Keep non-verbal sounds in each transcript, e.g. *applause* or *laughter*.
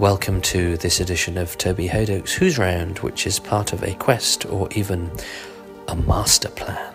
Welcome to this edition of Toby Hadoke's Who's Round, which is part of a quest or even a master plan.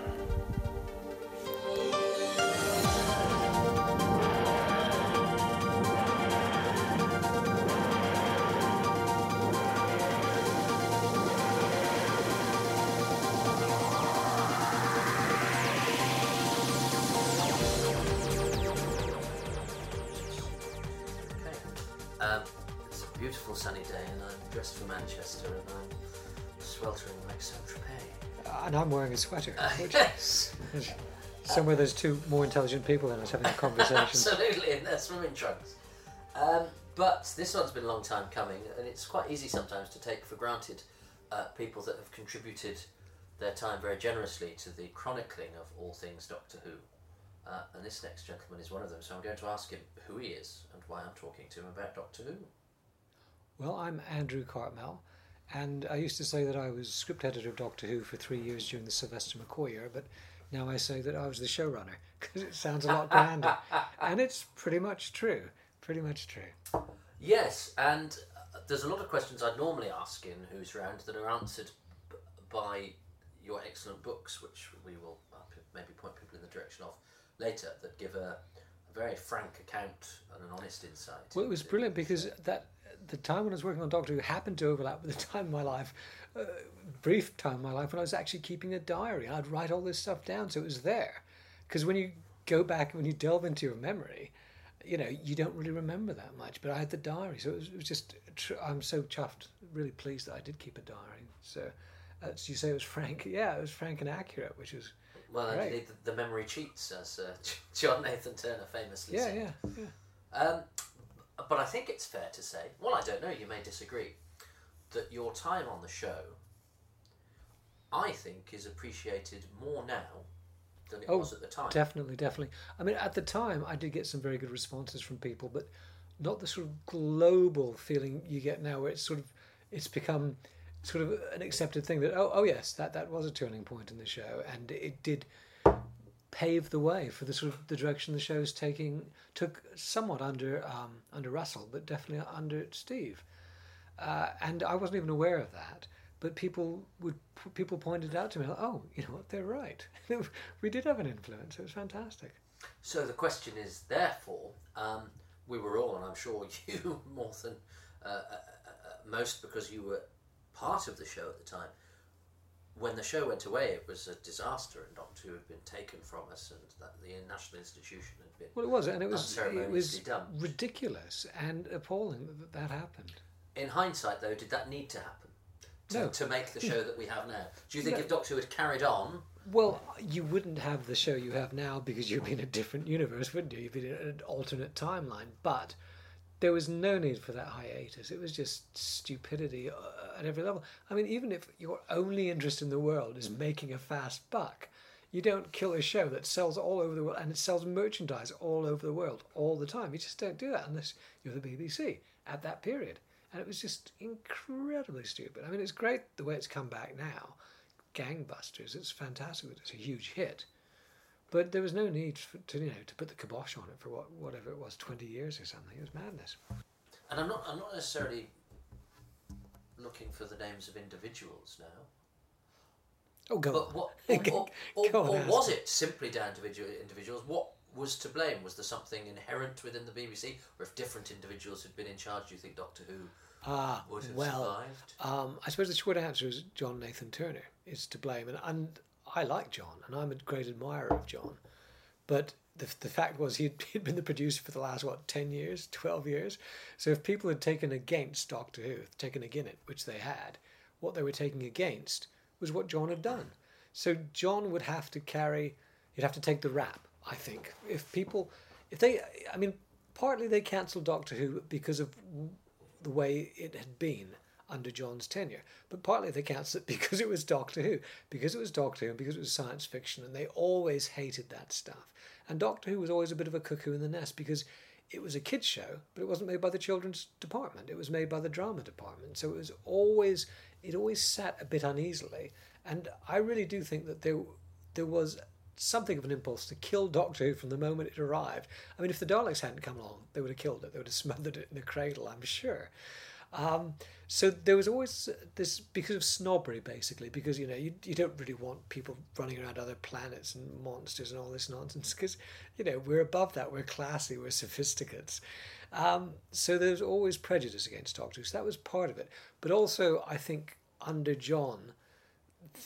Somewhere there's two more intelligent people than us having a *laughs* conversation. absolutely, in their swimming trunks. Um, but this one's been a long time coming, and it's quite easy sometimes to take for granted uh, people that have contributed their time very generously to the chronicling of all things Doctor Who. Uh, and this next gentleman is one of them, so I'm going to ask him who he is and why I'm talking to him about Doctor Who. Well, I'm Andrew Cartmel, and I used to say that I was script editor of Doctor Who for three years during the Sylvester McCoy era, but now I say that I was the showrunner *laughs* because it sounds a lot grander. and it's pretty much true. Pretty much true. Yes, and uh, there's a lot of questions I'd normally ask in Who's Round that are answered b- by your excellent books, which we will uh, maybe point people in the direction of later, that give a, a very frank account and an honest insight. Well, it was brilliant because that the time when I was working on Doctor Who happened to overlap with the *laughs* time in my life, uh, brief time in my life when I was actually keeping a diary. I'd write all this stuff down, so it was there. Because when you go back, when you delve into your memory, you know you don't really remember that much. But I had the diary, so it was, it was just. tr- I'm so chuffed, really pleased that I did keep a diary. So, as you say, it was frank. *laughs* Yeah, it was frank and accurate, which is Well, indeed, the, the memory cheats, as uh, *laughs* John Nathan Turner famously yeah, said. yeah, yeah. Um, but I think it's fair to say, well, I don't know, you may disagree, that your time on the show, I think, is appreciated more now than it Oh, was at the time. Definitely, definitely. I mean, at the time, I did get some very good responses from people, but not the sort of global feeling you get now, where it's sort of it's become sort of an accepted thing that oh, oh yes, that that was a turning point in the show, and it did pave the way for the sort of the direction the show's taking. Took somewhat under um, under Russell, but definitely under Steve, uh, and I wasn't even aware of that. But people would people pointed out to me, oh, you know what, they're right. *laughs* we did have an influence. It was fantastic. So the question is, therefore, um, we were all, and I'm sure *laughs* you more than uh, uh, uh, most because you were part of the show at the time. When the show went away, it was a disaster, and Doctor Who had been taken from us, and that the National Institution had been. Well, it was, and it was it was done. ridiculous and appalling that that happened. In hindsight, though, did that need to happen to, No. to make the show that we have now? Do you think No. if Doctor Who had carried on, Well, you wouldn't have the show you have now because you'd be in a different universe, wouldn't you? You'd be in an alternate timeline. But there was no need for that hiatus. It was just stupidity uh, at every level. I mean, even if your only interest in the world is making a fast buck, you don't kill a show that sells all over the world and it sells merchandise all over the world all the time. You just don't do that unless you're the BBC at that period. And it was just incredibly stupid. I mean, it's great the way it's come back now gangbusters. It's fantastic. It's a huge hit, but there was no need for, to you know to put the kibosh on it for what whatever it was, twenty years or something. It was madness. and I'm not, I'm not necessarily looking for the names of individuals now. Oh, go But on. what, *laughs* or, or, or, Go on, or was it simply down to individual, individuals? What was to blame? Was there something inherent within the BBC, or if different individuals had been in charge, do you think Doctor Who Ah, would have well, survived? um, I suppose the short answer is John Nathan Turner is to blame, and, and I like John, and I'm a great admirer of John, but. The, the fact was he'd, *laughs* he'd been the producer for the last what 10 years 12 years so if people had taken against doctor who taken against it which they had what they were taking against was what John had done. So John would have to carry, he'd have to take the rap, I think. If people, if they, I mean, partly they cancelled Doctor Who because of the way it had been under John's tenure, but partly they cancelled it because it was Doctor Who, because it was Doctor Who, and because it was science fiction, and they always hated that stuff. And Doctor Who was always a bit of a cuckoo in the nest because it was a kids show, but it wasn't made by the children's department. It was made by the drama department. So it was always it always sat a bit uneasily. And I really do think that there there was something of an impulse to kill Doctor Who from the moment it arrived. I mean, if the Daleks hadn't come along, they would have killed it. They would have smothered it in the cradle, I'm sure. Um, so there was always this because of snobbery, basically, because you know you, you don't really want people running around other planets and monsters and all this nonsense because you know we're above that, we're classy, we're sophisticates. Um, so there's always prejudice against Doctor Who. So that was part of it, but also I think under John,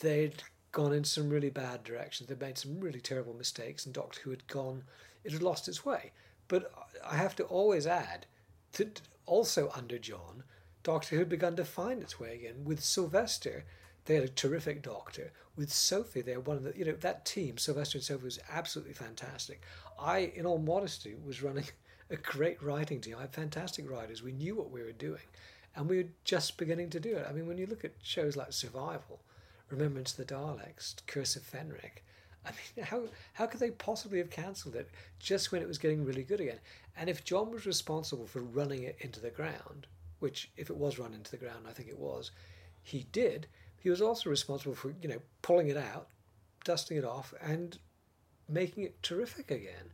they'd gone in some really bad directions. They'd made some really terrible mistakes, and Doctor Who had gone, it had lost its way. But I have to always add that also under John, Doctor Who had begun to find its way again. With Sylvester, they had a terrific Doctor. With Sophie, they had one of the, you know, that team, Sylvester and Sophie, was absolutely fantastic. I, in all modesty, was running *laughs* a great writing team. I had fantastic writers. We knew what we were doing, and we were just beginning to do it. I mean, when you look at shows like Survival, Remembrance of the Daleks, Curse of Fenric, I mean, *laughs* how how could they possibly have cancelled it just when it was getting really good again? And if John was responsible for running it into the ground, which if it was run into the ground, I think it was, he did. He was also responsible for you know pulling it out, dusting it off, and making it terrific again.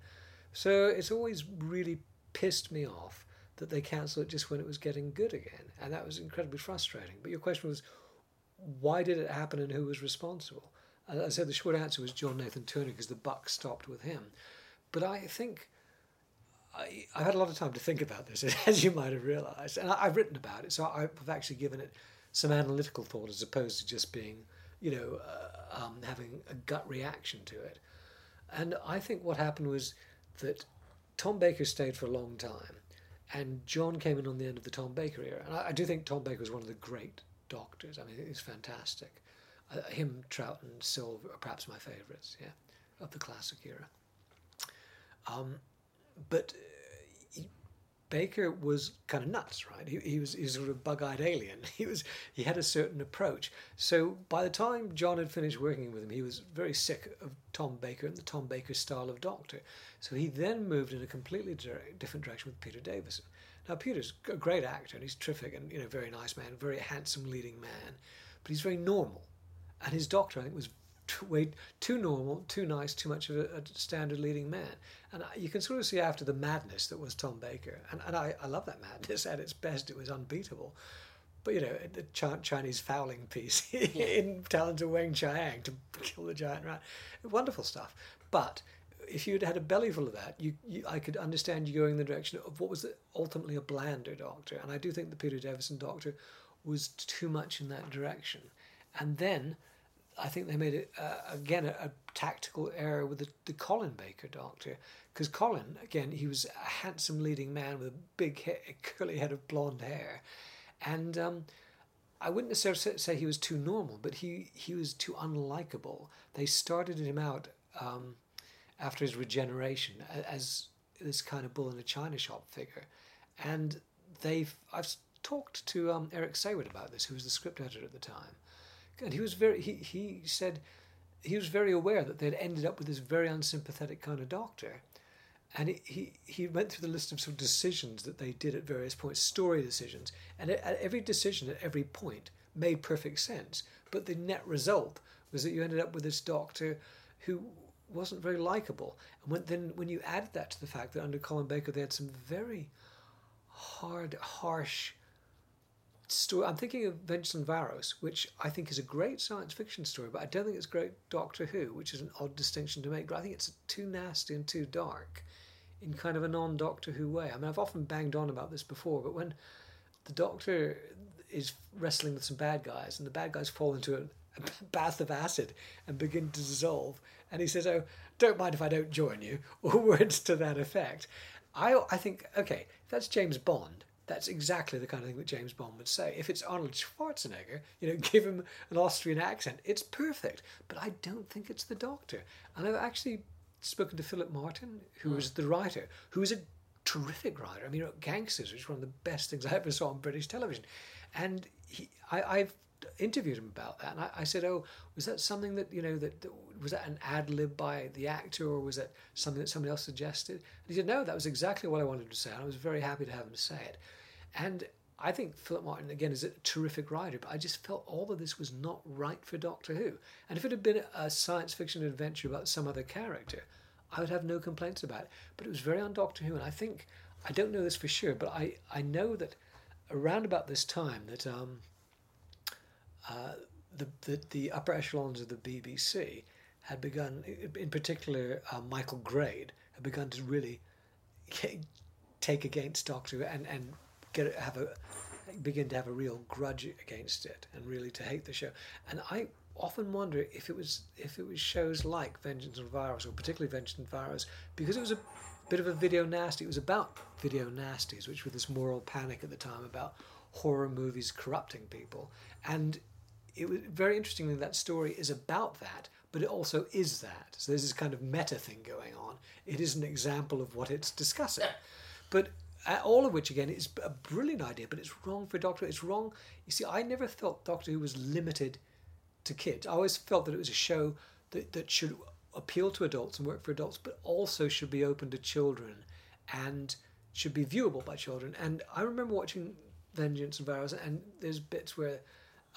So it's always really pissed me off that they cancelled it just when it was getting good again, and that was incredibly frustrating. But your question was, why did it happen and who was responsible? I said, the short answer was John Nathan Turner because the buck stopped with him. But I think I, I've had a lot of time to think about this, *laughs* as you might have realised, and I, have written about it, so I've actually given it some analytical thought as opposed to just being, you know, uh, um, having a gut reaction to it. And I think what happened was that Tom Baker stayed for a long time, and John came in on the end of the Tom Baker era. And I, I do think Tom Baker was one of the great doctors. I mean, he's fantastic. Uh, him, Troughton, Silver are perhaps my favourites, yeah, of the classic era. Um, but Baker was kind of nuts, right? He, he was he was sort of bug-eyed alien. *laughs* He was he had a certain approach. So by the time John had finished working with him, he was very sick of Tom Baker and the Tom Baker style of Doctor. So he then moved in a completely different direction with Peter Davison. Now Peter's a great actor and he's terrific and you know very nice man, very handsome leading man, but he's very normal. And his doctor, I think, was too, way too normal, too nice, too much of a, a, standard leading man. And you can sort of see after the madness that was Tom Baker, and, and I, I love that madness. At its best, it was unbeatable. But you know, the Chinese fowling piece *laughs* in Talons of Weng-Chiang to kill the giant rat, wonderful stuff. But if you'd had a belly full of that, you, you, I could understand you going in the direction of what was ultimately a blander doctor. And I do think the Peter Davison doctor was too much in that direction. And then I think they made it uh, again a, a, tactical error with the, the Colin Baker doctor because Colin again he was a handsome leading man with a big curly head of blonde hair, and um, I wouldn't necessarily say he was too normal, but he he was too unlikable. They started him out um, after his regeneration as this kind of bull in a china shop figure, and they've I've talked to um, Eric Saward about this, who was the script editor at the time and he was very he, he said he was very aware that they'd ended up with this very unsympathetic kind of doctor. And he, he, he went through the list of sort of decisions that they did at various points story decisions. And at every decision at every point made perfect sense. But the net result was that you ended up with this doctor who wasn't very likable. And when, then when you add that to the fact that under colin baker they had some very hard harsh story. I'm thinking of Vincent Varos, which I think is a great science fiction story, but I don't think it's great Doctor Who, which is an odd distinction to make. But I think it's too nasty and too dark in kind of a non Doctor Who way. I mean, I've often banged on about this before, but when the Doctor is wrestling with some bad guys and the bad guys fall into a, a bath of acid and begin to dissolve, and he says, Oh, don't mind if I don't join you, *laughs* or words to that effect. I, I think, okay, that's James Bond that's exactly the kind of thing that James Bond would say. If it's Arnold Schwarzenegger, you know, *laughs* give him an Austrian accent, it's perfect. But I don't think it's the Doctor. And I've actually spoken to Philip Martin, who was hmm. the writer, who is a terrific writer. I mean, Gangsters, which is one of the best things I ever saw on British television, and he, I, have interviewed him about that, and I, I, said, "Oh, was that something that you know that, that was that an ad lib by the actor, or was that something that somebody else suggested?" And he said, "No, that was exactly what I wanted to say, and I was very happy to have him say it." And I think Philip Martin again is a terrific writer, but I just felt all of this was not right for Doctor Who. And if it had been a science fiction adventure about some other character, I would have no complaints about it. But it was very on Doctor Who, and I think I don't know this for sure, but I, I know that around about this time that um, uh, the, the the upper echelons of the BBC had begun, in particular uh, Michael Grade, had begun to really take against Doctor and and get have a begin to have a real grudge against it and really to hate the show. And I often wonder if it was if it was shows like Vengeance on Varos or particularly Vengeance on Varos because it was a bit of a video nasty. It was about video nasties, which were this moral panic at the time about horror movies corrupting people. And it was very interestingly that story is about that, but it also is that. So there's this kind of meta thing going on. It is an example of what it's discussing. But uh, all of which again is a brilliant idea, but it's wrong for Doctor. It's wrong. You see, I never felt Doctor Who was limited to kids. I always felt that it was a show that, that should appeal to adults and work for adults, but also should be open to children and should be viewable by children. And I remember watching Vengeance and Varos, and there's bits where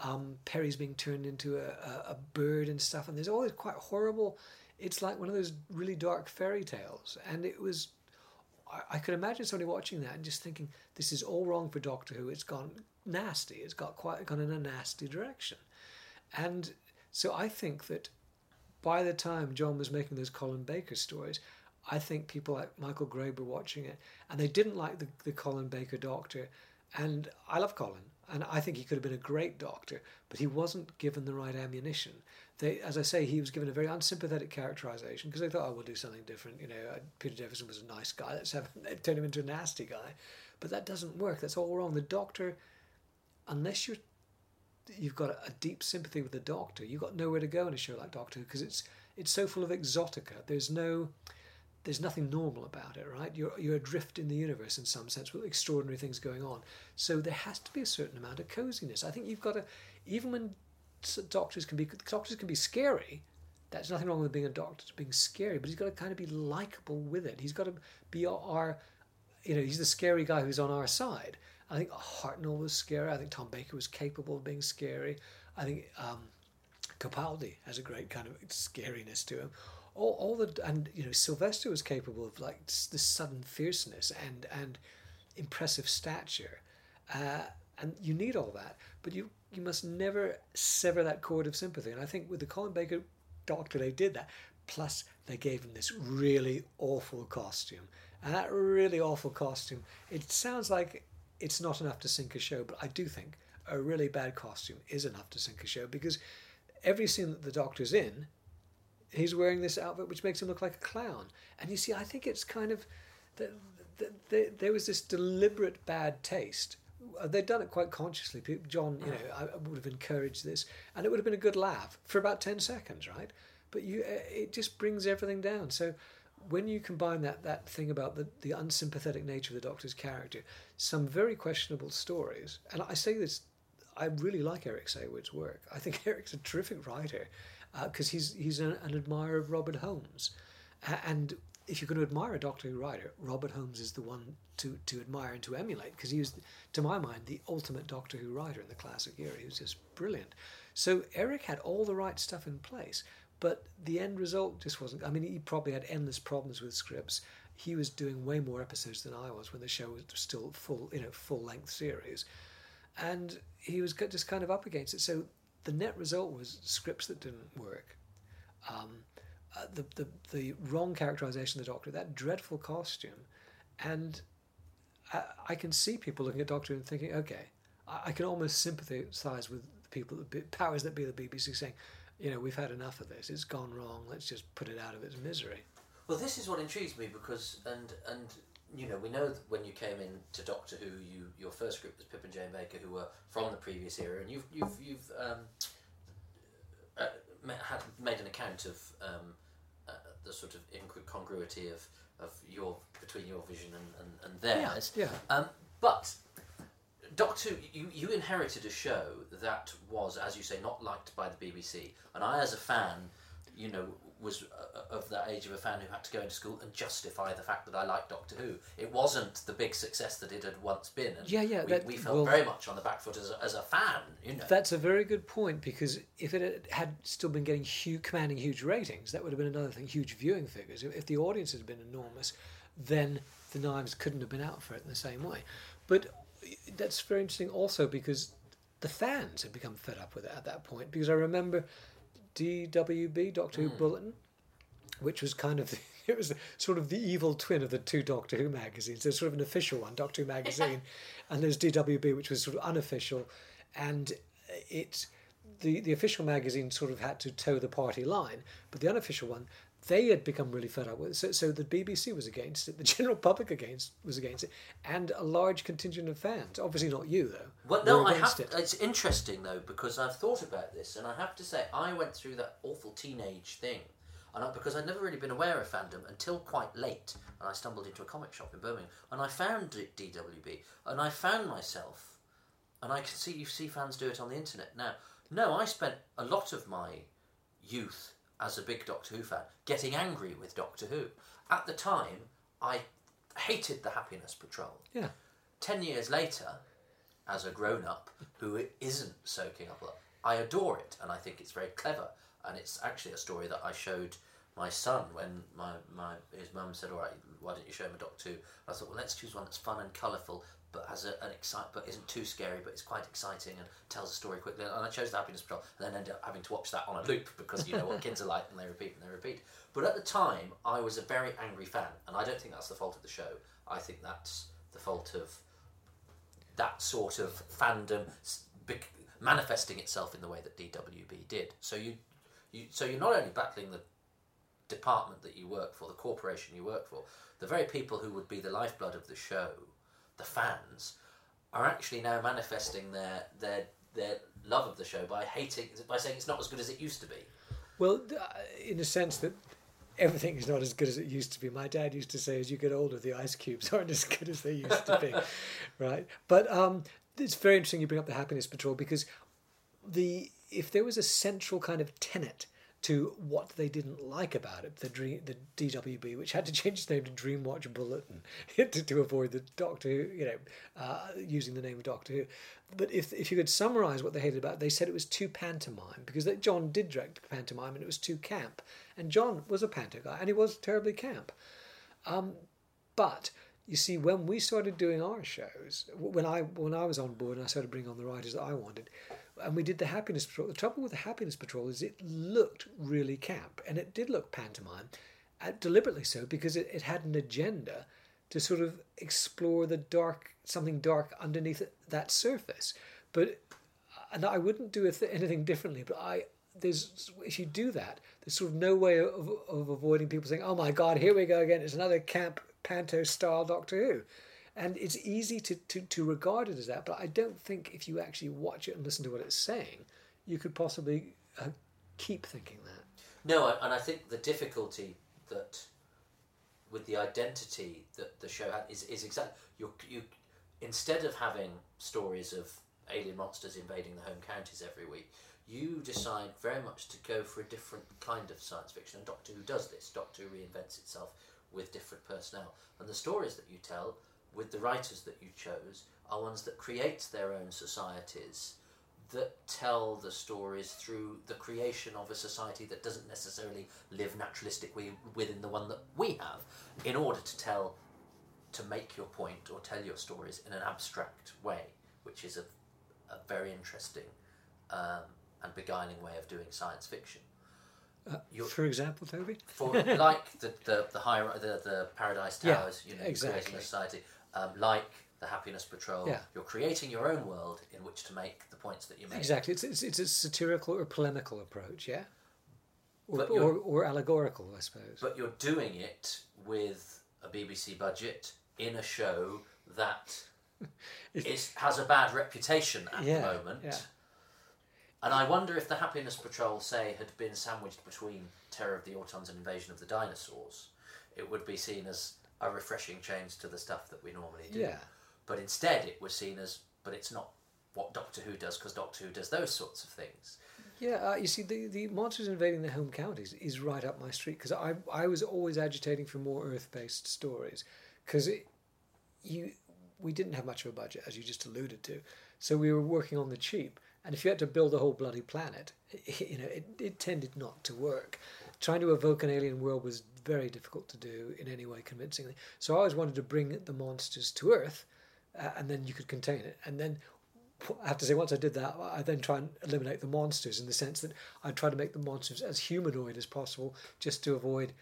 um, Peri's being turned into a, a, a, bird and stuff, and there's all always quite horrible. It's like one of those really dark fairy tales, and it was. I, I could imagine somebody watching that and just thinking, "This is all wrong for Doctor Who. It's gone nasty. It's got quite gone in a nasty direction," and so I think that by the time John was making those Colin Baker stories, I think people like Michael Grade were watching it and they didn't like the, the Colin Baker doctor. And I love Colin and I think he could have been a great doctor, but he wasn't given the right ammunition. They, as I say, he was given a very unsympathetic characterization because they thought, oh, we'll do something different. You know, uh, Peter Jefferson was a nice guy. Let's have *laughs* turn him into a nasty guy. But that doesn't work. That's all wrong. The doctor, unless you're you've got a, deep sympathy with the Doctor. You've got nowhere to go in a show like Doctor because it's it's so full of exotica. There's no there's nothing normal about it, right? You're you're adrift in the universe in some sense with extraordinary things going on. So there has to be a certain amount of coziness. I think you've got to even when doctors can be doctors can be scary. That's nothing wrong with being a doctor to being scary, but he's got to kind of be likable with it. He's got to be our, you know, he's the scary guy who's on our side. I think Hartnell was scary. I think Tom Baker was capable of being scary. I think um, Capaldi has a great kind of scariness to him. All, all the and you know Sylvester was capable of like this sudden fierceness and and impressive stature, uh, and you need all that. But you you must never sever that cord of sympathy. And I think with the Colin Baker Doctor, they did that. Plus, they gave him this really awful costume. And that really awful costume, it sounds like it's not enough to sink a show, but I do think a really bad costume is enough to sink a show because every scene that the doctor's in, he's wearing this outfit which makes him look like a clown. And you see, I think it's kind of the, the, the, there was this deliberate bad taste. Uh, they'd done it quite consciously. John, you know, I would have encouraged this, and it would have been a good laugh for about ten seconds, right? But you, uh, it just brings everything down. So when you combine that that thing about the, the unsympathetic nature of the doctor's character, some very questionable stories, and I say this, I really like Eric Saward's work. I think *laughs* Eric's a terrific writer because uh, he's he's an, an, admirer of Robert Holmes, and if you're going to admire a Doctor Who writer, Robert Holmes is the one to, to admire and to emulate because he was, to my mind, the ultimate Doctor Who writer in the classic era. He was just brilliant. So Eric had all the right stuff in place, but the end result just wasn't. I mean, he probably had endless problems with scripts. He was doing way more episodes than I was when the show was still full, you know, full length series, and he was just kind of up against it. So the net result was scripts that didn't work. Um, uh, the, the the wrong characterization of the Doctor, that dreadful costume, and I, I can see people looking at Doctor and thinking, okay, I, I can almost sympathise with the people, the powers that be the BBC, saying, you know, we've had enough of this. It's gone wrong. Let's just put it out of its misery. Well, this is what intrigues me because, and and you know, we know that when you came in to Doctor Who, you your first group was Pip and Jane Baker, who were from the previous era, and you've you've you've um, uh, had made an account of um, uh, the sort of incongruity of of your between your vision and and, and theirs. Yeah. yeah. Um, but Doctor, you, you inherited a show that was, as you say, not liked by the BBC, and I, as a fan, you know, was uh, of that age of a fan who had to go into school and justify the fact that I liked Doctor Who. It wasn't the big success that it had once been. And Yeah, yeah, We, that- we felt well- very much on the back foot as a, as a fan. You know. That's a very good point because if it had- still been getting huge, commanding huge ratings, that would have been another thing. Huge viewing figures. If if the audience had been enormous, then the knives couldn't have been out for it in the same way. But that's very interesting also because the fans had become fed up with it at that point. Because I remember DWB Doctor Who hmm. Bulletin, which was kind of *laughs* it was sort of the evil twin of the two Doctor Who magazines. There's sort of an official one, Doctor Who magazine, *laughs* and there's DWB, which was sort of unofficial, and it the the official magazine sort of had to toe the party line, but the unofficial one. They had become really fed up with it. So, so the BBC was against it, the *laughs* general public against was against it, and a large contingent of fans. Obviously not you though. Well, no, I have. it. It's interesting though because I've thought about this, and I have to say I went through that awful teenage thing, and I, because I'd never really been aware of fandom until quite late, and I stumbled into a comic shop in Birmingham, and I found DWB, and I found myself, and I can see you see fans do it on the internet now. No, I spent a lot of my youth as a big Doctor Who fan getting angry with Doctor Who. At the time, I hated the Happiness Patrol. Yeah. Ten years later, as a grown up who isn't soaking up a lot, I adore it and I think it's very clever. And it's actually a story that I showed my son when my, my his mum said, "All right, why don't you show him a Doctor Who?" I thought, well, let's choose one that's fun and colourful, but has a, an excite, but isn't too scary, but it's quite exciting and tells a story quickly. And I chose the Happiness Patrol, and then ended up having to watch that on a loop because you know what *laughs* kids are like, and they repeat and they repeat. But at the time, I was a very angry fan, and I don't think that's the fault of the show. I think that's the fault of that sort of fandom manifesting itself in the way that DWB did. So you, you, so you're not only battling the department that you work for, the corporation you work for, the very people who would be the lifeblood of the show, the fans, are actually now manifesting their their their love of the show by hating by saying it's not as good as it used to be. Well, in a sense that everything is not as good as it used to be. My dad used to say, as you get older, the ice cubes *laughs* aren't as good as they used to be, *laughs* right? But um, it's very interesting you bring up the Happiness Patrol because the if there was a central kind of tenet to what they didn't like about it, the dream, the DWB, which had to change its name to Dreamwatch Bulletin *laughs* to, to avoid the Doctor Who, you know, uh, using the name of Doctor Who. But if if you could summarise what they hated about it, they said it was too pantomime because that John did direct pantomime and it was too camp. And John was a panto guy and he was terribly camp. Um, but you see, when we started doing our shows, when I when I was on board and I started bringing on the writers that I wanted, and we did the Happiness Patrol. The trouble with the Happiness Patrol is it looked really camp, and it did look pantomime, uh, deliberately so because it, it had an agenda to sort of explore the dark, something dark underneath that surface. But and I wouldn't do anything differently. But I there's if you do that, there's sort of no way of, of avoiding people saying, "Oh my God, here we go again! It's another camp panto style Doctor Who." And it's easy to, to, to regard it as that, but I don't think if you actually watch it and listen to what it's saying, you could possibly uh, keep thinking that. No, and I think the difficulty that with the identity that the show had is, is exactly you you instead of having stories of alien monsters invading the home counties every week, you decide very much to go for a different kind of science fiction. And Doctor Who does this. Doctor Who reinvents itself with different personnel, and the stories that you tell with the writers that you chose are ones that create their own societies that tell the stories through the creation of a society that doesn't necessarily live naturalistically within the one that we have in order to tell to make your point or tell your stories in an abstract way which is a, a very interesting um, and beguiling way of doing science fiction You're- For example, Toby? for like the the the high the, the paradise Yeah, towers you know exactly. creating a society um, like the happiness patrol Yeah. you're creating your own world in which to make the points that you make Exactly. It's, it's, it's a satirical or polemical approach, yeah? Or, or, or allegorical, I suppose. but you're doing it with a BBC budget in a show that *laughs* is, has a bad reputation at Yeah, the moment. yeah. And I wonder if the Happiness Patrol, say, had been sandwiched between Terror of the Autons and Invasion of the Dinosaurs, it would be seen as a refreshing change to the stuff that we normally do. Yeah. But instead, it was seen as, but it's not what Doctor Who does because Doctor Who does those sorts of things. Yeah, uh, you see, the, the monsters invading the home counties is right up my street because I I was always agitating for more Earth based stories because you we didn't have much of a budget as you just alluded to, so we were working on the cheap. And if you had to build a whole bloody planet, *laughs* you know, it, it tended not to work. Trying to evoke an alien world was very difficult to do in any way convincingly. So I always wanted to bring the monsters to Earth, uh, and then you could contain it. And then I have to say, once I did that, I then try and eliminate the monsters in the sense that I try to make the monsters as humanoid as possible, just to avoid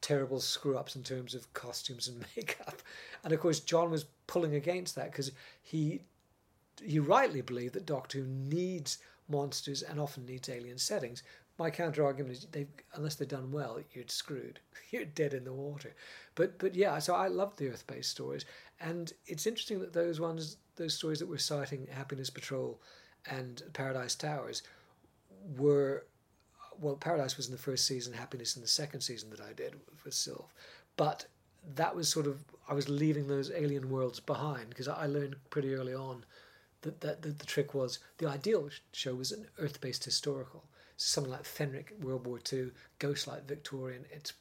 terrible screw ups in terms of costumes and *laughs* makeup. And of course, John was pulling against that because he he rightly believed that Doctor Who needs monsters and often needs alien settings. My counter argument is they unless they're done well, you're screwed. *laughs* You're dead in the water. But but yeah, so I love the Earth based stories. And it's interesting that those ones those stories that we're citing Happiness Patrol and Paradise Towers were well, Paradise was in the first season, Happiness in the second season that I did with Sylph. But that was sort of I was leaving those alien worlds behind because I learned pretty early on that, that, that the trick was the ideal show was an Earth based historical. So something like Fenric, World War II, Ghostlight, Victorian. It's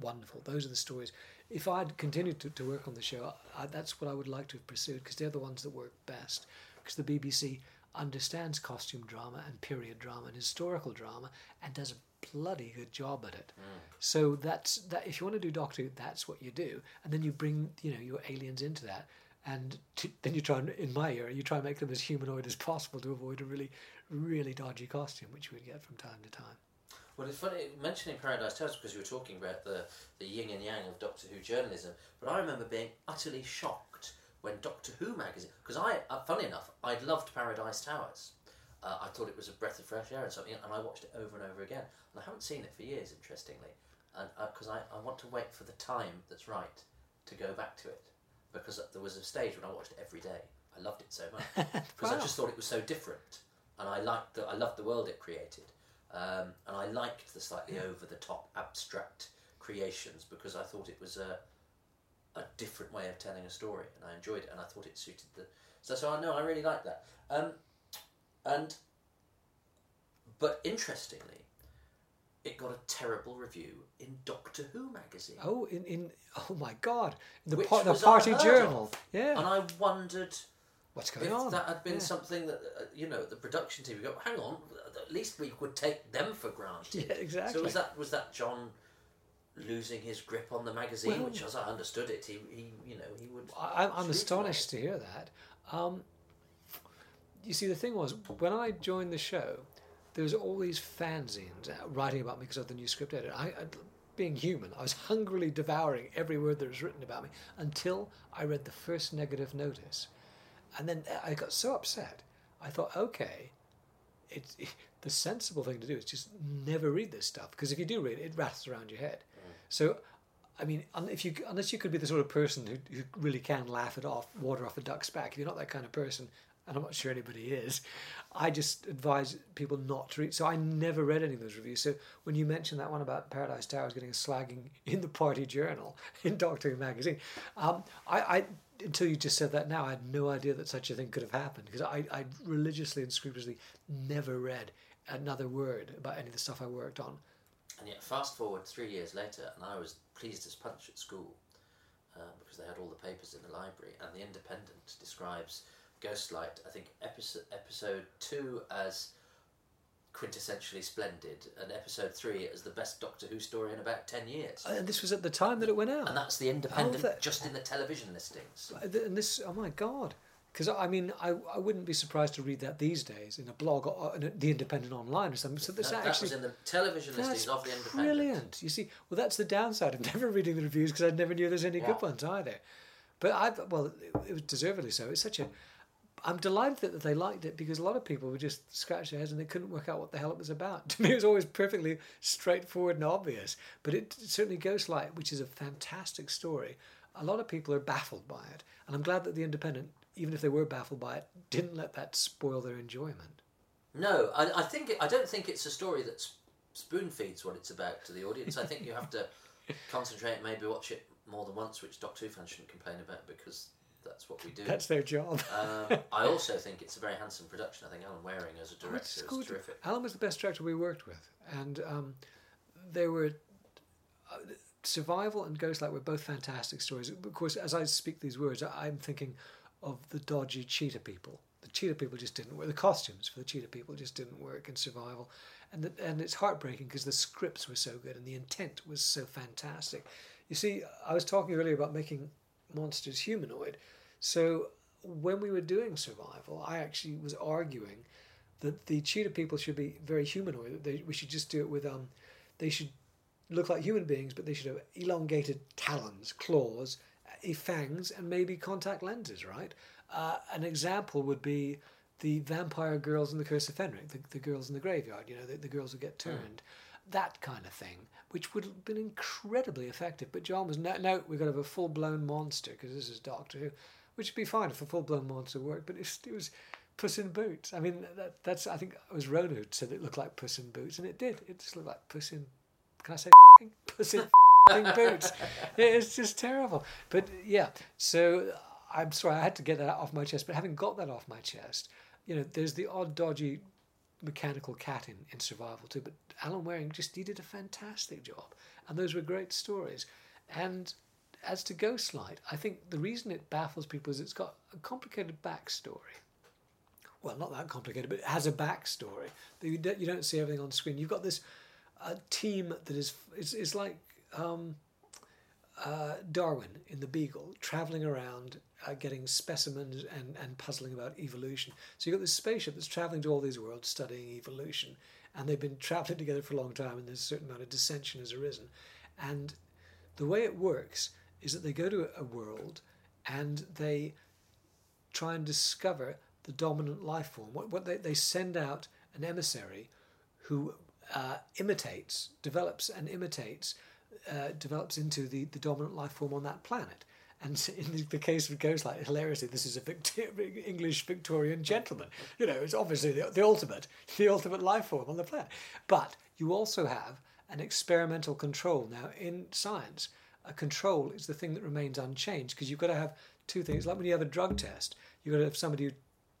wonderful. Those are the stories. If I'd continued to, to work on the show, I, that's what I would like to have pursued because they're the ones that work best. Because the BBC understands costume drama and period drama and historical drama and does a bloody good job at it. Mm. So that's that. If you want to do Doctor Who, that's what you do, and then you bring you know your aliens into that, and to, then you try and in my era you try and make them as humanoid as possible to avoid a really really dodgy costume, which you would get from time to time. Well, it's funny mentioning Paradise Towers because you were talking about the, the yin and yang of Doctor Who journalism. But I remember being utterly shocked when Doctor Who magazine, because I, uh, funny enough, I'd loved Paradise Towers. Uh, I thought it was a breath of fresh air and something, and I watched it over and over again. And I haven't seen it for years, interestingly, because I, I want to wait for the time that's right to go back to it. Because there was a stage when I watched it every day. I loved it so *laughs* much because I just thought it was so different, and I liked the I loved the world it created, um, and I liked the slightly over the top abstract creations because I thought it was a a different way of telling a story, and I enjoyed it, and I thought it suited the. So, so I know I really like that. Um, and, but interestingly, it got a terrible review in Doctor Who magazine, Oh, in, in oh my God, the the party journal. of. Yeah, and I wondered what's going if on? that had been Yeah. something that uh, you know the production team would go. Hang on, at least we would take them for granted. *laughs* Yeah, exactly. So was that was that John losing his grip on the magazine, Well- which, as I understood it, he, he you know he would. I, I'm- I'm astonished to hear that. Um, you see, the thing was, when I joined the show, there was all these fanzines uh, writing about me because of the new script editor. I, I, being human, I was hungrily devouring every word that was written about me until I read the first negative notice, and then I got so upset. I thought, okay, it's *laughs* the sensible thing to do is just never read this stuff because if you do read it, it rattles around your head. So, I mean, if you unless you could be the sort of person who, who really can laugh it off, water off a duck's back, if you're not that kind of person, and *laughs* I'm not sure anybody is, I just advise people not to read. So I never read any of those reviews. So when you mentioned that one about Paradise Towers getting a slagging *laughs* in the Party Journal *laughs* in Doctor Who magazine, um, I, I until you just said that now, I had no idea that such a thing could have happened because I, I religiously and scrupulously never read another word about any of the stuff I worked on. And yet, fast forward three years later, and I was pleased as punch at school uh, because they had all the papers in the library. And the Independent describes Ghostlight, I think, episode episode two as quintessentially splendid, and episode three as the best Doctor Who story in about ten years. Oh, and this was at the time that it went out. And that's the Independent, that- just in the television listings. And this, oh my god! Because I mean, I, I wouldn't be surprised to read that these days in a blog or in a, the Independent online or something. So this That, that actually was in the television listings of the Independent. brilliant. You see, well, that's the downside of *laughs* never reading the reviews because I never knew there's any good ones either. But I, well, it, it was deservedly so. It's such a. I'm delighted that, they liked it because a lot of people would just scratch their heads and they couldn't work out what the hell it was about. *laughs* To me, it was always perfectly straightforward and obvious. But it certainly Ghost Light, which is a fantastic story, a lot of people are baffled by it. And I'm glad that the Independent, even if they were baffled by it, didn't let that spoil their enjoyment. No, I, I think it, I don't think it's a story that sp- spoon feeds what it's about to the audience. I think you have to *laughs* concentrate, maybe watch it more than once, which Doctor Who fans shouldn't complain about because that's what we do. That's their job. um, I *laughs* also think it's a very handsome production. I think Alan Wareing as a It's director is terrific. Alan was the best director we worked with, and um, they were uh, Survival and Ghostlight were both fantastic stories. Of course, as I speak these words, I'm thinking of the dodgy cheetah people. The cheetah people just didn't work. The costumes for the cheetah people just didn't work in Survival, and the, and it's heartbreaking because the scripts were so good and the intent was so fantastic. You see, I was talking earlier about making monsters humanoid, so when we were doing Survival, I actually was arguing that the cheetah people should be very humanoid. That they, we should just do it with um, they should look like human beings, but they should have elongated talons, claws, fangs, and maybe contact lenses. Right. Uh, an example would be the vampire girls in the Curse of Fenric, the, the girls in the graveyard. You know, the, the girls who get turned. That kind of thing, which would have been incredibly effective. But John was no, no, we've got to have a full blown monster because this is Doctor Who, which would be fine if a full blown monster worked. But it was, Puss in Boots. I mean, that, that's I think it was Rona who said it looked like Puss in Boots, and it did. It just looked like Puss in. Can I say *laughs* Puss in Boots? *laughs* It's just terrible. But yeah, so I'm sorry I had to get that off my chest. But having got that off my chest, you know, there's the odd dodgy mechanical cat in, in survival too. But Alan Wareing just he did a fantastic job, and those were great stories. And as to Ghostlight, I think the reason it baffles people is it's got a complicated backstory well, not that complicated, but it has a backstory. You don't, you don't see everything on screen. You've got this uh, team that is it's, it's like um, uh, Darwin in the Beagle, traveling around, uh, getting specimens and, and puzzling about evolution. So you've got this spaceship that's traveling to all these worlds, studying evolution, and they've been *laughs* traveling together for a long time, and there's a certain amount of dissension has arisen. And the way it works is that they go to a world and they try and discover the dominant life form. What, what they, they send out an emissary who uh, imitates, develops and imitates, uh, develops into the, the dominant life form on that planet. And *laughs* in the, case of Ghostlight, hilariously, this is a Victor- *laughs* English Victorian gentleman. You know, it's obviously the, the ultimate, *laughs* the ultimate life form on the planet. But you also have an experimental control now in science. A control is the thing that remains unchanged because you've got to have two things. Like when you have a drug test, you've got to have somebody who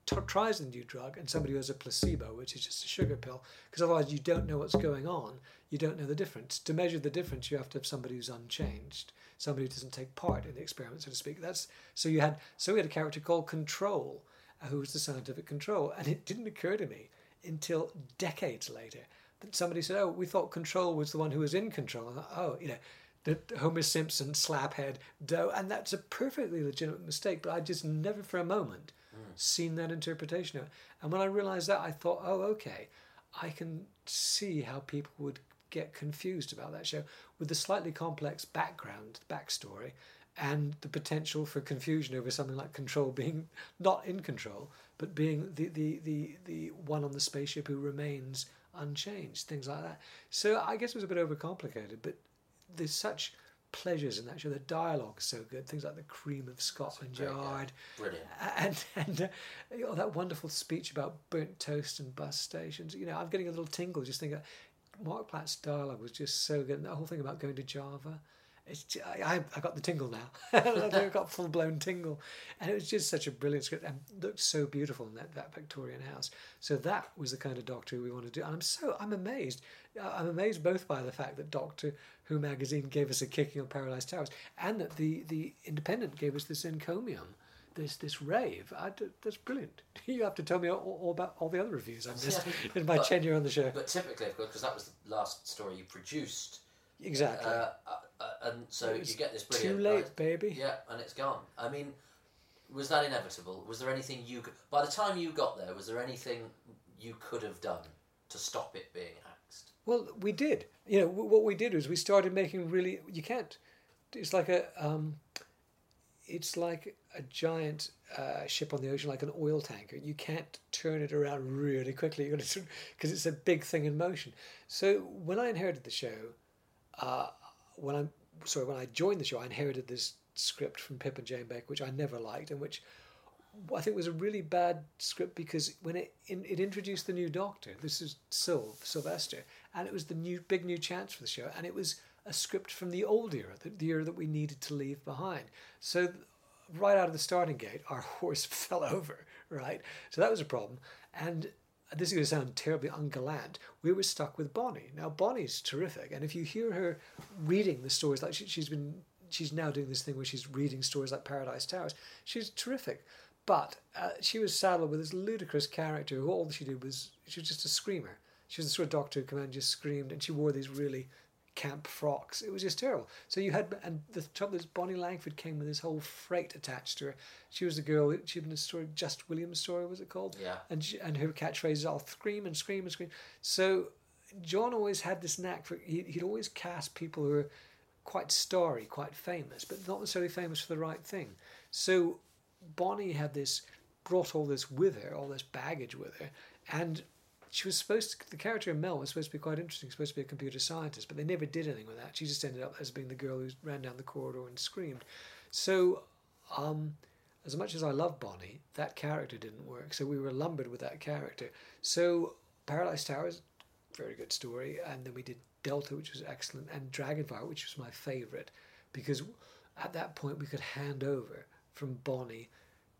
t- tries the new drug and somebody who has a placebo, which is just a sugar pill, because otherwise you don't know what's going on. You don't know the difference. To measure the difference, you have to have somebody who's unchanged, somebody who doesn't take part in the experiment, so to speak. That's so you had so we had a character called Control, uh, who was the scientific control, and it didn't occur to me until decades later that somebody said, "Oh, we thought Control was the one who was in control." Thought, oh, you know. The Homer Simpson slaphead dough, and that's a perfectly legitimate mistake. But I just never for a moment hmm. seen that interpretation of it. And when I realized that, I thought, oh, okay, I can see how people would get confused about that show with the slightly complex background, backstory, and the potential for confusion over something like Control being *laughs* not in control, but being the, the, the, the one on the spaceship who remains unchanged, things like that. So I guess it was a bit overcomplicated, but there's such pleasures in that show. The dialogue's so good. Things like the cream of Scotland good. Yard, Brilliant. and and uh, you know, that wonderful speech about burnt toast and bus stations. You know, I'm getting a little tingle just thinking. Marc Platt's dialogue was just so good, and the whole thing about going to Java. It's I, I, got the tingle now. *laughs* I got full blown tingle, and it was just such a brilliant script and looked so beautiful in that, that Victorian house. So that was the kind of Doctor Who we want to do, and I'm so I'm amazed. Uh, I'm amazed both by the fact that Doctor Who magazine gave us a kicking on Paradise Towers, and that the the Independent gave us this encomium, this this rave. I that's brilliant. *laughs* You have to tell me all, all about all the other reviews I missed *laughs* in my But- tenure on the show. But typically, of course, because that was the last story you produced, Exactly. uh, uh, uh, and so you get this brilliant. Too late, like, baby. Yeah, and it's gone. I mean, was that inevitable? Was there anything you could, by the time you got there, was there anything you could have done to stop it being axed? Well, we did. You know, what we did was we started making really. You can't. It's like a. Um, it's like a giant uh, ship on the ocean, like an oil tanker. You can't turn it around really quickly. Because it's a big thing in motion. So when I inherited the show, uh, when I'm sorry when I joined the show, I inherited this script from Pip and Jane Baker, which I never liked, and which I think was a really bad script because when it in, it introduced the new Doctor, this is Syl Sylvester, and it was the new big new chance for the show, and it was a script from the old era, the, the era that we needed to leave behind. So right out of the starting gate, our *laughs* horse *laughs* fell over, right? So that was a problem. And this is going to sound terribly ungallant. We were stuck with Bonnie. Now, Bonnie's terrific. And if you hear her reading the stories, like she, she's been, she's now doing this thing where she's reading stories like Paradise Towers, she's terrific. But uh, she was saddled with this ludicrous character who all she did was, she was just a screamer. She was the sort of doctor who came and just screamed, and she wore these really camp frocks. It was just terrible. So you had, and the trouble is, Bonnie Langford came with this whole freight attached to her. She was the girl. She'd been a story, Just Williams' story, was it called? Yeah. And she, and her catchphrase is, "I'll scream and scream and scream." So John always had this knack for. He, he'd always cast people who were quite starry, quite famous, but not necessarily famous for the right thing. So Bonnie had this, brought all this with her, all this baggage with her, and she was supposed to, the character of Mel was supposed to be quite interesting, supposed to be a computer scientist, but they never did anything with that. She just ended up as being the girl who ran down the corridor and screamed. So, um, as much as I love Bonnie, that character didn't work. So we were lumbered with that character. So Paradise Towers, very good story, and then we did Delta, which was excellent, and Dragonfire, which was my favourite, because at that point we could hand over from Bonnie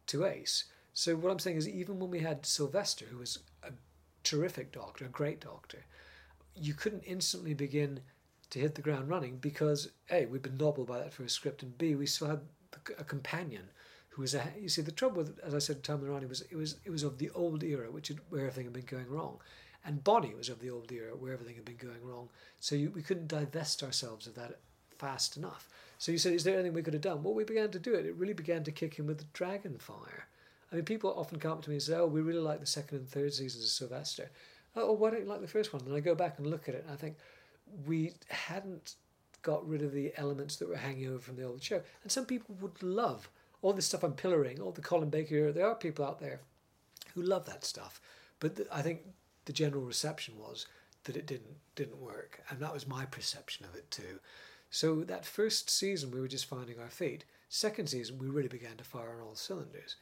to Ace. So what I'm saying is, even when we had Sylvester, who was terrific doctor, a great doctor, you couldn't instantly begin to hit the ground running because a we'd been nobbled by that first script, and b we still had a companion who was a. You see, the trouble with, as I said, Tom Ronnie was it was it was of the old era, which had, where everything had been going wrong, and Bonnie was of the old era where everything had been going wrong. So you, we couldn't divest ourselves of that fast enough. So you said, is there anything we could have done? Well, we began to do it. It really began to kick in with the Dragonfire. I mean, people often come up to me and say, "Oh, we really like the second and third seasons of Sylvester." Oh, why don't you like the first one? And I go back and look at it, and I think we hadn't got rid of the elements that were hanging over from the old show. And some people would love all this stuff I'm pillaring, all the Colin Baker. There are people out there who love that stuff, but the, I think the general reception was that it didn't didn't work, and that was my perception of it too. So that first season we were just finding our feet. Second season we really began to fire on all cylinders.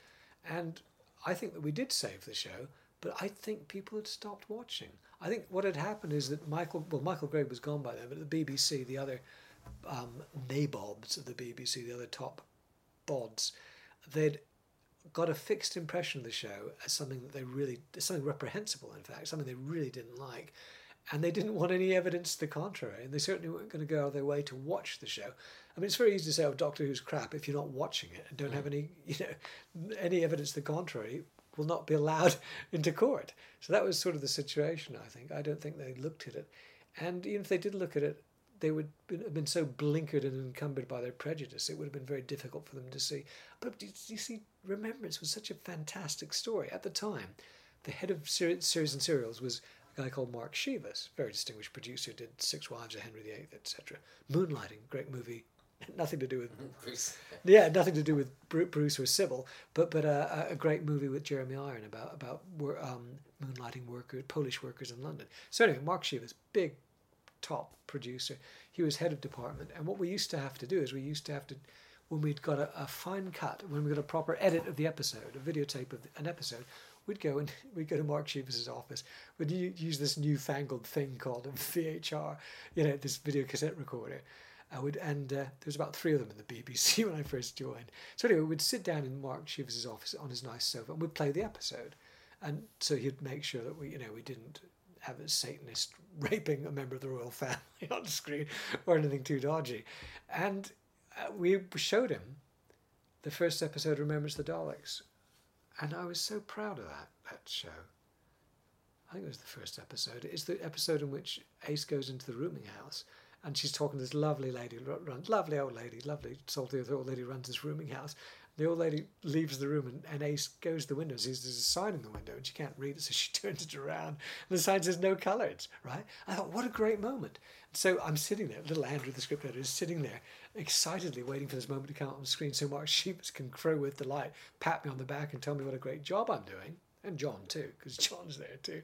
And I think that we did save the show, but I think people had stopped watching. I think what had happened is that Michael, well, Michael Grade was gone by then, but the BBC, the other um, nabobs of the BBC, the other top bods, they'd got a fixed impression of the show as something that they really, something reprehensible, in fact, something they really didn't like. And they didn't want any evidence to the contrary, and they certainly weren't going to go out of their way to watch the show. I mean, it's very easy to say, "Oh, Doctor Who's crap" if you're not watching it and don't mm. have any, you know, any evidence to the contrary will not be allowed *laughs* into court. So that was sort of the situation. I think. I don't think they looked at it, and even if they did look at it, they would have been so blinkered and encumbered by their prejudice. It would have been very difficult for them to see. But you see, Remembrance was such a fantastic story at the time. The head of series and serials was a guy called Mark Shivas, very distinguished producer, did Six Wives of Henry VIII, etc. Moonlighting, great movie, *laughs* nothing to do with *laughs* Bruce. yeah, nothing to do with Bruce or Sybil, but but uh, a great movie with Jeremy Iron about about um, moonlighting workers, Polish workers in London. So anyway, Mark Shivas, big top producer, he was head of department, and what we used to have to do is we used to have to when we'd got a, a fine cut, when we got a proper edit of the episode, a videotape of an episode, we'd go and *laughs* we'd go to Mark Shivas's office. We'd use this newfangled thing called *laughs* a VHR, you know, this video cassette recorder. I would, and uh, there was about three of them in the BBC *laughs* when I first joined. So anyway, we'd sit down in Mark Shivas's office on his nice sofa, and we'd play the episode. And so he'd make sure that we, you know, we didn't have a Satanist raping a member of the royal family on screen or anything too dodgy. And uh, we showed him the first episode Remembrance the Daleks, and I was so proud of that that show. I think it was the first episode. It's the episode in which Ace goes into the rooming house and she's talking to this lovely lady, runs, lovely old lady, lovely salty old lady runs this rooming house. The old lady leaves the room and, and Ace goes to the window. There's a sign in the window and she can't read it, so she *laughs* turns it around. And the sign says no colours, right? I thought, what a great moment. So I'm sitting there, little Andrew, the script editor, is sitting there excitedly waiting for this moment to come up on the screen so Mark *laughs* Shivas can crow with delight, pat me on the back and tell me what a great job I'm doing. And John too, because *laughs* John's there too.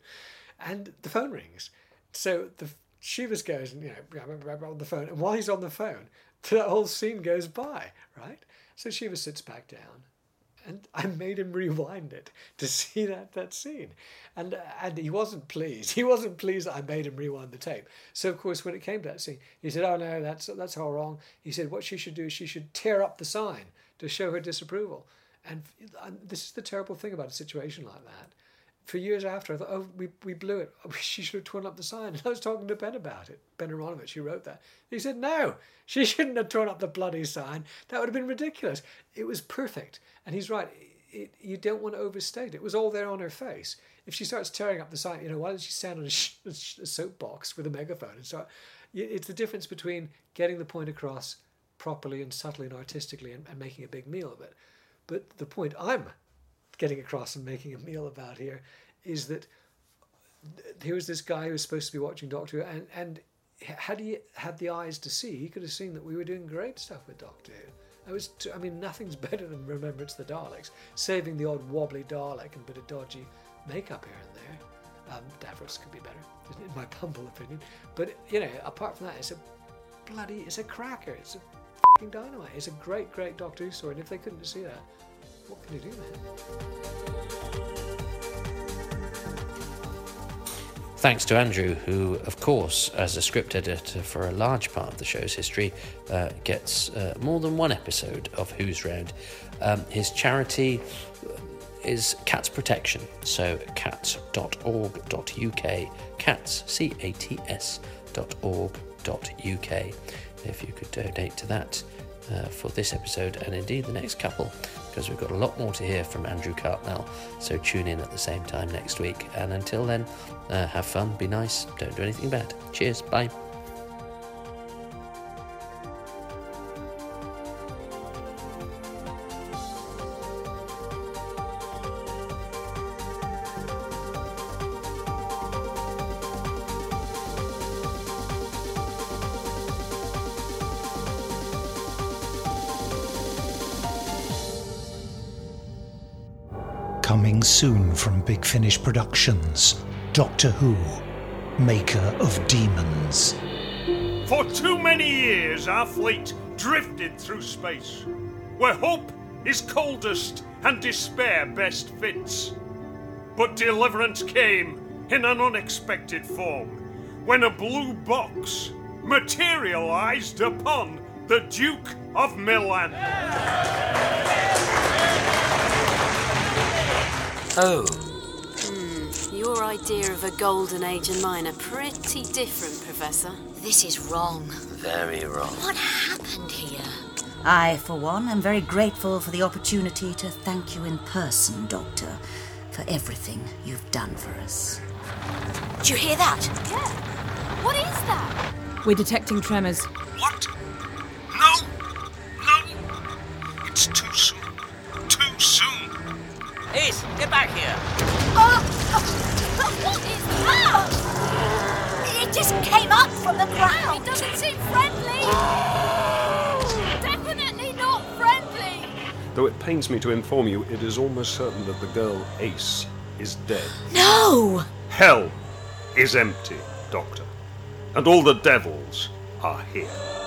And the phone rings. So the Shivas goes and, you know, on the phone. And while he's on the phone, *laughs* that whole scene goes by, right? So Shivas sits back down. And I made him rewind it to see that, that scene. And, uh, and he wasn't pleased. *laughs* He wasn't pleased that I made him rewind the tape. So, of course, when it came to that scene, he said, Oh, no, that's, that's all wrong. He said, What she should do is she should tear up the sign to show her disapproval. And this is the terrible thing about a situation like that. For years after, I thought, oh, we, we blew it. *laughs* She should have torn up the sign. *laughs* And I was talking to Ben about it. Ben Aaronovitch, who wrote that. He said, no, *laughs* she shouldn't have torn up the bloody sign. That would have been ridiculous. It was perfect. And he's right. It, you don't want to overstate it. Was all there on her face. If she starts tearing up the sign, you know, why doesn't she stand on a, sh- a soapbox with a megaphone and start? It's the difference between getting the point across properly and subtly and artistically and, and making a big meal of it. But the point I'm getting across and making a meal about here is that here was this guy who was supposed to be watching Doctor Who, and, and had he had the eyes to see, he could have seen that we were doing great stuff with Doctor Who. I was, I mean, nothing's *laughs* better than Remembrance the Daleks, saving the odd wobbly Dalek and a bit of dodgy makeup here and there. Um, Davros could be better, *laughs* in my humble opinion. But you know, apart from that, it's a bloody, it's a cracker. It's a dynamite. It's a great, great Doctor Who story, and if they couldn't see that, what can you do, man? Thanks to Andrew, who, of course, as a script editor for a large part of the show's history, uh, gets uh, more than one episode of Who's Round. Um, his charity is Cats Protection, so cats.org.uk, cats, C A T S, dot org dot uk. If you could donate to that uh, for this episode and indeed the next couple, because we've got a lot more to hear from Andrew Cartmel. So tune in at the same time next week. And until then, uh, have fun, be nice, don't do anything bad. Cheers, bye. From Big Finish Productions, Doctor Who, Maker of Demons. For too many years, our fleet drifted through space, where hope is coldest and despair best fits. But deliverance came in an unexpected form when a blue box materialized upon the Duke of Milan. Oh, hmm, Your idea of a golden age and mine are pretty different, Professor. This is wrong. very wrong. What happened here? I, for one, am very grateful for the opportunity to thank you in person, Doctor, for everything you've done for us. Did you hear that? Yeah. What is that? We're detecting tremors. What? No! No! Ace, get back here! Oh, oh, oh! What is that? It just came up from the ground. It doesn't seem friendly. Definitely not friendly. Though it pains me to inform you, it is almost certain that the girl Ace is dead. No! Hell is empty, Doctor. And all the devils are here.